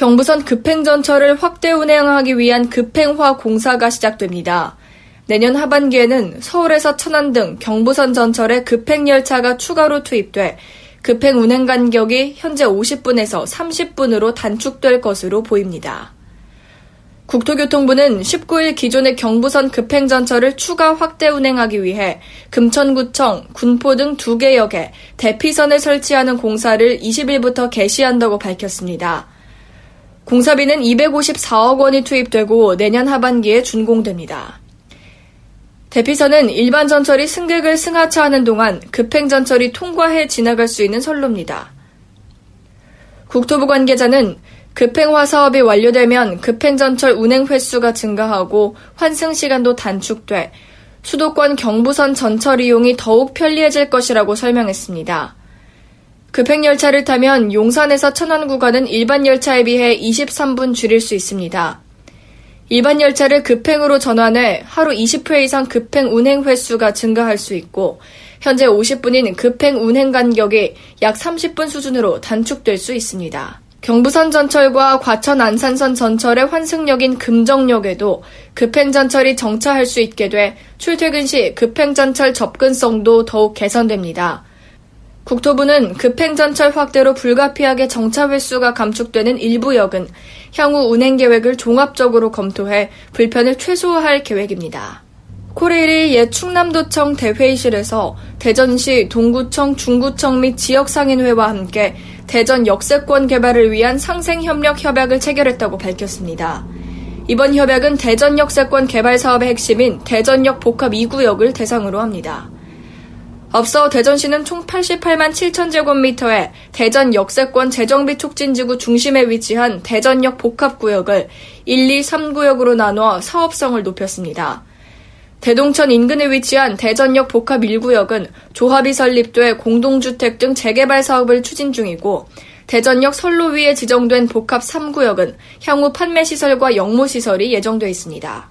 경부선 급행전철을 확대 운행하기 위한 급행화 공사가 시작됩니다. 내년 하반기에는 서울에서 천안 등 경부선 전철에 급행열차가 추가로 투입돼 급행 운행 간격이 현재 50분에서 30분으로 단축될 것으로 보입니다. 국토교통부는 19일 기존의 경부선 급행전철을 추가 확대 운행하기 위해 금천구청, 군포 등 두 개 역에 대피선을 설치하는 공사를 20일부터 개시한다고 밝혔습니다. 공사비는 254억 원이 투입되고 내년 하반기에 준공됩니다. 대피선은 일반 전철이 승객을 승하차하는 동안 급행 전철이 통과해 지나갈 수 있는 선로입니다. 국토부 관계자는 급행화 사업이 완료되면 급행 전철 운행 횟수가 증가하고 환승 시간도 단축돼 수도권 경부선 전철 이용이 더욱 편리해질 것이라고 설명했습니다. 급행열차를 타면 용산에서 천안 구간은 일반 열차에 비해 23분 줄일 수 있습니다. 일반 열차를 급행으로 전환해 하루 20회 이상 급행 운행 횟수가 증가할 수 있고 현재 50분인 급행 운행 간격이 약 30분 수준으로 단축될 수 있습니다. 경부선 전철과 과천 안산선 전철의 환승역인 금정역에도 급행 전철이 정차할 수 있게 돼 출퇴근 시 급행 전철 접근성도 더욱 개선됩니다. 국토부는 급행전철 확대로 불가피하게 정차 횟수가 감축되는 일부 역은 향후 운행 계획을 종합적으로 검토해 불편을 최소화할 계획입니다. 코레일이 옛 충남도청 대회의실에서 대전시 동구청, 중구청 및 지역 상인회와 함께 대전 역세권 개발을 위한 상생 협력 협약을 체결했다고 밝혔습니다. 이번 협약은 대전 역세권 개발 사업의 핵심인 대전역 복합 2구역을 대상으로 합니다. 앞서 대전시는 총 88만 7천 제곱미터의 대전 역세권 재정비 촉진지구 중심에 위치한 대전역 복합구역을 1, 2, 3구역으로 나눠 사업성을 높였습니다. 대동천 인근에 위치한 대전역 복합 1구역은 조합이 설립돼 공동주택 등 재개발 사업을 추진 중이고 대전역 선로 위에 지정된 복합 3구역은 향후 판매시설과 영무시설이 예정돼 있습니다.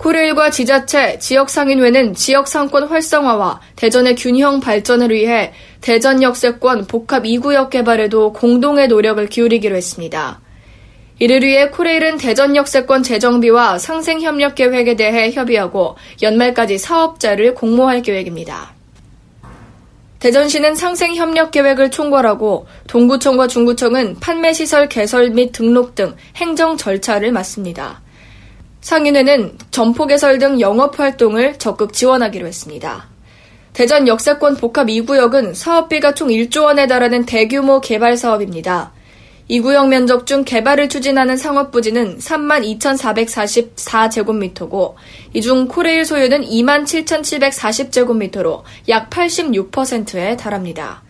코레일과 지자체, 지역상인회는 지역상권 활성화와 대전의 균형 발전을 위해 대전 역세권 복합 2구역 개발에도 공동의 노력을 기울이기로 했습니다. 이를 위해 코레일은 대전 역세권 재정비와 상생협력 계획에 대해 협의하고 연말까지 사업자를 공모할 계획입니다. 대전시는 상생협력 계획을 총괄하고 동구청과 중구청은 판매시설 개설 및 등록 등 행정 절차를 맡습니다. 상인회는 점포 개설 등 영업 활동을 적극 지원하기로 했습니다. 대전 역세권 복합 2구역은 사업비가 총 1조 원에 달하는 대규모 개발 사업입니다. 2구역 면적 중 개발을 추진하는 상업부지는 32,444제곱미터고 이 중 코레일 소유는 27,740제곱미터로 약 86%에 달합니다.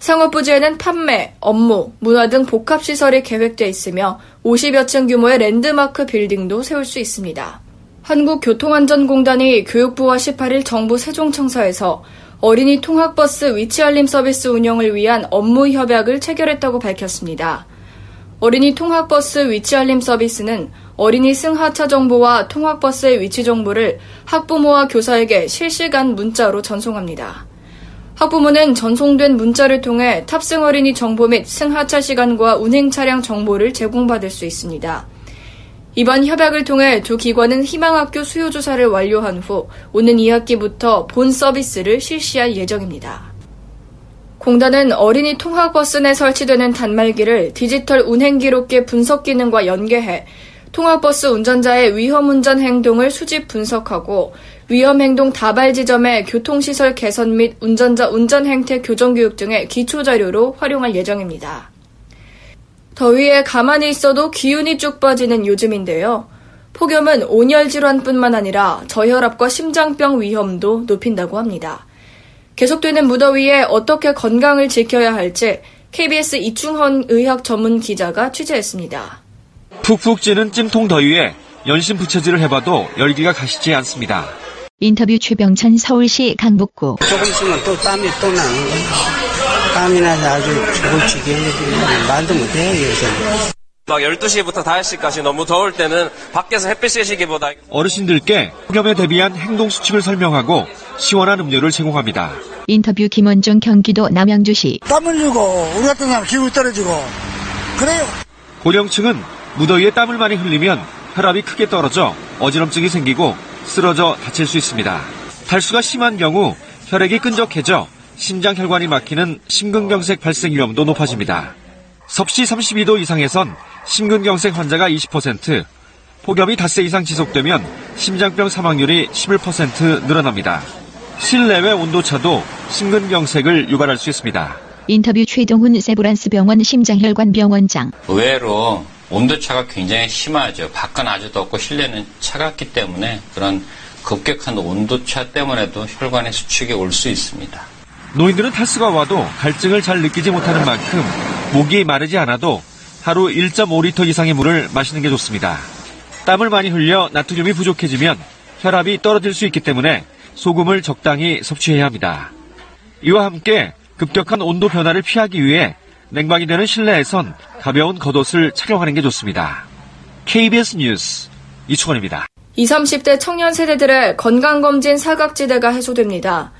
상업부지에는 판매, 업무, 문화 등 복합시설이 계획돼 있으며 50여 층 규모의 랜드마크 빌딩도 세울 수 있습니다. 한국교통안전공단이 교육부와 18일 정부 세종청사에서 어린이 통학버스 위치 알림 서비스 운영을 위한 업무 협약을 체결했다고 밝혔습니다. 어린이 통학버스 위치 알림 서비스는 어린이 승하차 정보와 통학버스의 위치 정보를 학부모와 교사에게 실시간 문자로 전송합니다. 학부모는 전송된 문자를 통해 탑승 어린이 정보 및 승하차 시간과 운행 차량 정보를 제공받을 수 있습니다. 이번 협약을 통해 두 기관은 희망학교 수요 조사를 완료한 후 오는 2학기부터 본 서비스를 실시할 예정입니다. 공단은 어린이 통학버스 내 설치되는 단말기를 디지털 운행 기록계 분석 기능과 연계해 통학버스 운전자의 위험 운전 행동을 수집 분석하고 위험 행동 다발 지점의 교통시설 개선 및 운전자 운전 행태 교정 교육 등의 기초 자료로 활용할 예정입니다. 더위에 가만히 있어도 기운이 쭉 빠지는 요즘인데요. 폭염은 온열 질환뿐만 아니라 저혈압과 심장병 위험도 높인다고 합니다. 계속되는 무더위에 어떻게 건강을 지켜야 할지 KBS 이충헌 의학 전문 기자가 취재했습니다. 푹푹 찌는 찜통 더위에 연신 부채질을 해봐도 열기가 가시지 않습니다. 인터뷰 최병천 서울시 강북구 조금 있으면 또 땀이 또 나는 거예요. 땀이 나서 아주 죽을 지경이지 말도 못해요, 요새는. 막 12시부터 5시까지 너무 더울 때는 밖에서 햇빛 쐬시기보다 어르신들께 폭염에 대비한 행동 수칙을 설명하고 시원한 음료를 제공합니다. 인터뷰 김원중 경기도 남양주시 땀 흘리고 우리 같은 사람 기분이 떨어지고 그래요. 고령층은 무더위에 땀을 많이 흘리면 혈압이 크게 떨어져 어지럼증이 생기고 쓰러져 다칠 수 있습니다. 탈수가 심한 경우 혈액이 끈적해져 심장 혈관이 막히는 심근경색 발생 위험도 높아집니다. 섭씨 32도 이상에선 심근경색 환자가 20%, 폭염이 닷새 이상 지속되면 심장병 사망률이 11% 늘어납니다. 실내외 온도차도 심근경색을 유발할 수 있습니다. 인터뷰 최동훈 세브란스 병원 심장혈관 병원장 의외로 온도차가 굉장히 심하죠. 밖은 아주 덥고 실내는 차갑기 때문에 그런 급격한 온도차 때문에도 혈관의 수축이 올 수 있습니다. 노인들은 탈수가 와도 갈증을 잘 느끼지 못하는 만큼 목이 마르지 않아도 하루 1.5리터 이상의 물을 마시는 게 좋습니다. 땀을 많이 흘려 나트륨이 부족해지면 혈압이 떨어질 수 있기 때문에 소금을 적당히 섭취해야 합니다. 이와 함께 급격한 온도 변화를 피하기 위해 냉방이 되는 실내에선 가벼운 겉옷을 착용하는 게 좋습니다. KBS 뉴스 이충원입니다. 20, 30대 청년 세대들의 건강검진 사각지대가 해소됩니다.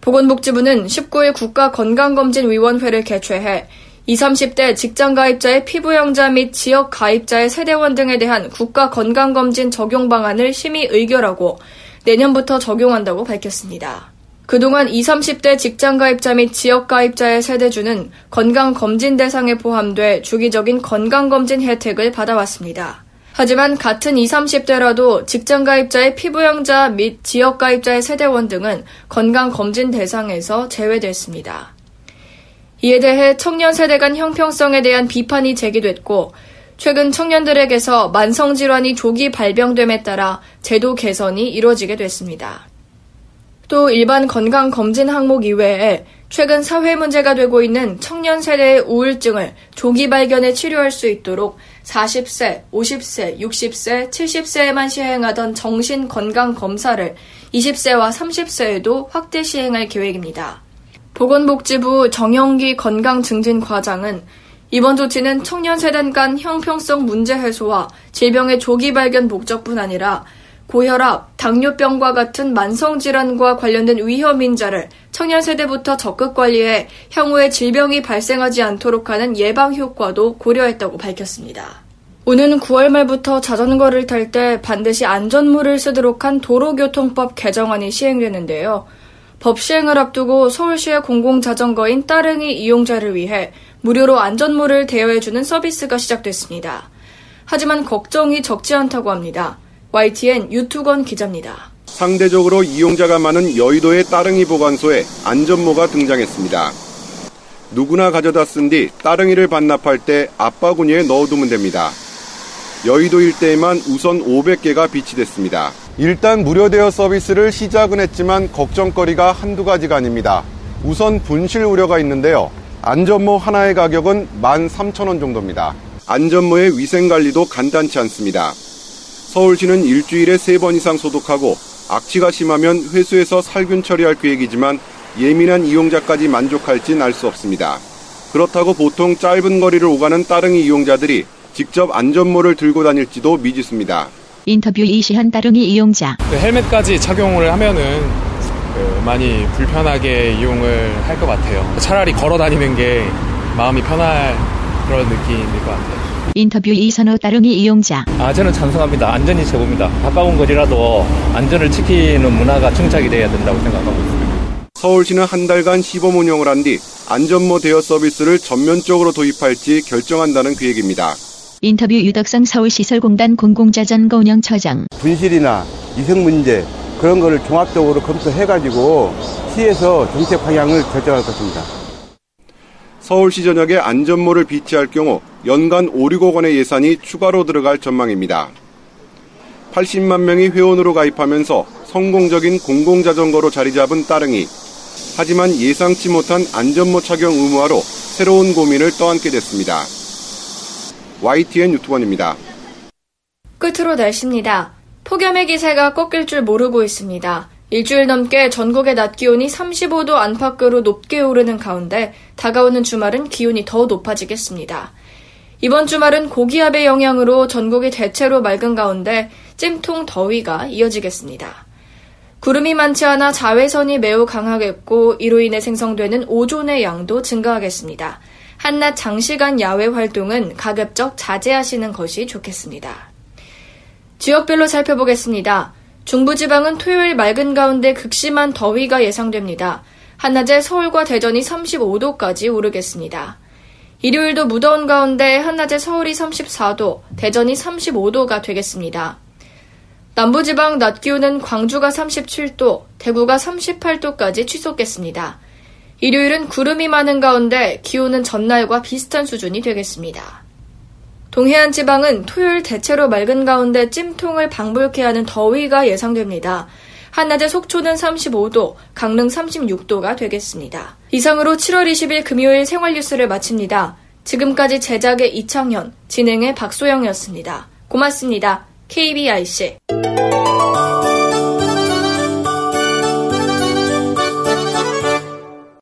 보건복지부는 19일 국가건강검진위원회를 개최해 20, 30대 직장가입자의 피부영자 및 지역가입자의 세대원 등에 대한 국가건강검진 적용 방안을 심의 의결하고 내년부터 적용한다고 밝혔습니다. 그동안 20, 30대 직장가입자 및 지역가입자의 세대주는 건강검진 대상에 포함돼 주기적인 건강검진 혜택을 받아왔습니다. 하지만 같은 20, 30대라도 직장가입자의 피부영자 및 지역가입자의 세대원 등은 건강검진 대상에서 제외됐습니다. 이에 대해 청년 세대 간 형평성에 대한 비판이 제기됐고, 최근 청년들에게서 만성질환이 조기 발병됨에 따라 제도 개선이 이루어지게 됐습니다. 또 일반 건강 검진 항목 이외에 최근 사회 문제가 되고 있는 청년 세대의 우울증을 조기 발견해 치료할 수 있도록 40세, 50세, 60세, 70세에만 시행하던 정신 건강 검사를 20세와 30세에도 확대 시행할 계획입니다. 보건복지부 정영기 건강증진 과장은 이번 조치는 청년 세대 간 형평성 문제 해소와 질병의 조기 발견 목적뿐 아니라 고혈압, 당뇨병과 같은 만성질환과 관련된 위험 인 자를 청년 세대부터 적극 관리해 향후에 질병이 발생하지 않도록 하는 예방 효과도 고려했다고 밝혔습니다. 오는 9월 말부터 자전거를 탈 때 반드시 안전모를 쓰도록 한 도로교통법 개정안이 시행되는데요. 법 시행을 앞두고 서울시의 공공자전거인 따릉이 이용자를 위해 무료로 안전모를 대여해주는 서비스가 시작됐습니다. 하지만 걱정이 적지 않다고 합니다. YTN 유투건 기자입니다. 상대적으로 이용자가 많은 여의도의 따릉이 보관소에 안전모가 등장했습니다. 누구나 가져다 쓴 뒤 따릉이를 반납할 때 앞바구니에 넣어두면 됩니다. 여의도 일대에만 우선 500개가 비치됐습니다. 일단 무료 대여 서비스를 시작은 했지만 걱정거리가 한두 가지가 아닙니다. 우선 분실 우려가 있는데요. 안전모 하나의 가격은 13,000원 정도입니다. 안전모의 위생관리도 간단치 않습니다. 서울시는 일주일에 3번 이상 소독하고 악취가 심하면 회수해서 살균 처리할 계획이지만 예민한 이용자까지 만족할진 알 수 없습니다. 그렇다고 보통 짧은 거리를 오가는 따릉이 이용자들이 직접 안전모를 들고 다닐지도 미지수입니다. 인터뷰 이시한 따릉이 이용자 그 헬멧까지 착용을 하면은 그 많이 불편하게 이용을 할 것 같아요. 차라리 걸어 다니는 게 마음이 편할 그런 느낌일 것 같아요. 인터뷰 이선호 따릉이 이용자 아 저는 찬성합니다. 안전이 최고입니다. 가까운 거리라도 안전을 지키는 문화가 정착이 돼야 된다고 생각하고 있습니다. 서울시는 한 달간 시범 운영을 한 뒤 안전모 대여 서비스를 전면적으로 도입할지 결정한다는 계획입니다. 인터뷰 유덕성 서울시설공단 공공자전거 운영처장 분실이나 위생 문제 그런 거를 종합적으로 검토해가지고 시에서 정책 방향을 결정할 것입니다. 서울시 전역에 안전모를 비치할 경우 연간 5, 6억 원의 예산이 추가로 들어갈 전망입니다. 80만 명이 회원으로 가입하면서 성공적인 공공자전거로 자리 잡은 따릉이. 하지만 예상치 못한 안전모 착용 의무화로 새로운 고민을 떠안게 됐습니다. YTN 유튜버입니다. 끝으로 날씨입니다. 폭염의 기세가 꺾일 줄 모르고 있습니다. 일주일 넘게 전국의 낮 기온이 35도 안팎으로 높게 오르는 가운데 다가오는 주말은 기온이 더 높아지겠습니다. 이번 주말은 고기압의 영향으로 전국이 대체로 맑은 가운데 찜통 더위가 이어지겠습니다. 구름이 많지 않아 자외선이 매우 강하겠고 이로 인해 생성되는 오존의 양도 증가하겠습니다. 한낮 장시간 야외 활동은 가급적 자제하시는 것이 좋겠습니다. 지역별로 살펴보겠습니다. 중부지방은 토요일 맑은 가운데 극심한 더위가 예상됩니다. 한낮에 서울과 대전이 35도까지 오르겠습니다. 일요일도 무더운 가운데 한낮에 서울이 34도, 대전이 35도가 되겠습니다. 남부지방 낮 기온은 광주가 37도, 대구가 38도까지 취소겠습니다. 일요일은 구름이 많은 가운데 기온은 전날과 비슷한 수준이 되겠습니다. 동해안 지방은 토요일 대체로 맑은 가운데 찜통을 방불케 하는 더위가 예상됩니다. 한낮에 속초는 35도, 강릉 36도가 되겠습니다. 이상으로 7월 20일 금요일 생활 뉴스를 마칩니다. 지금까지 제작의 이창현, 진행의 박소영이었습니다. 고맙습니다. KBIC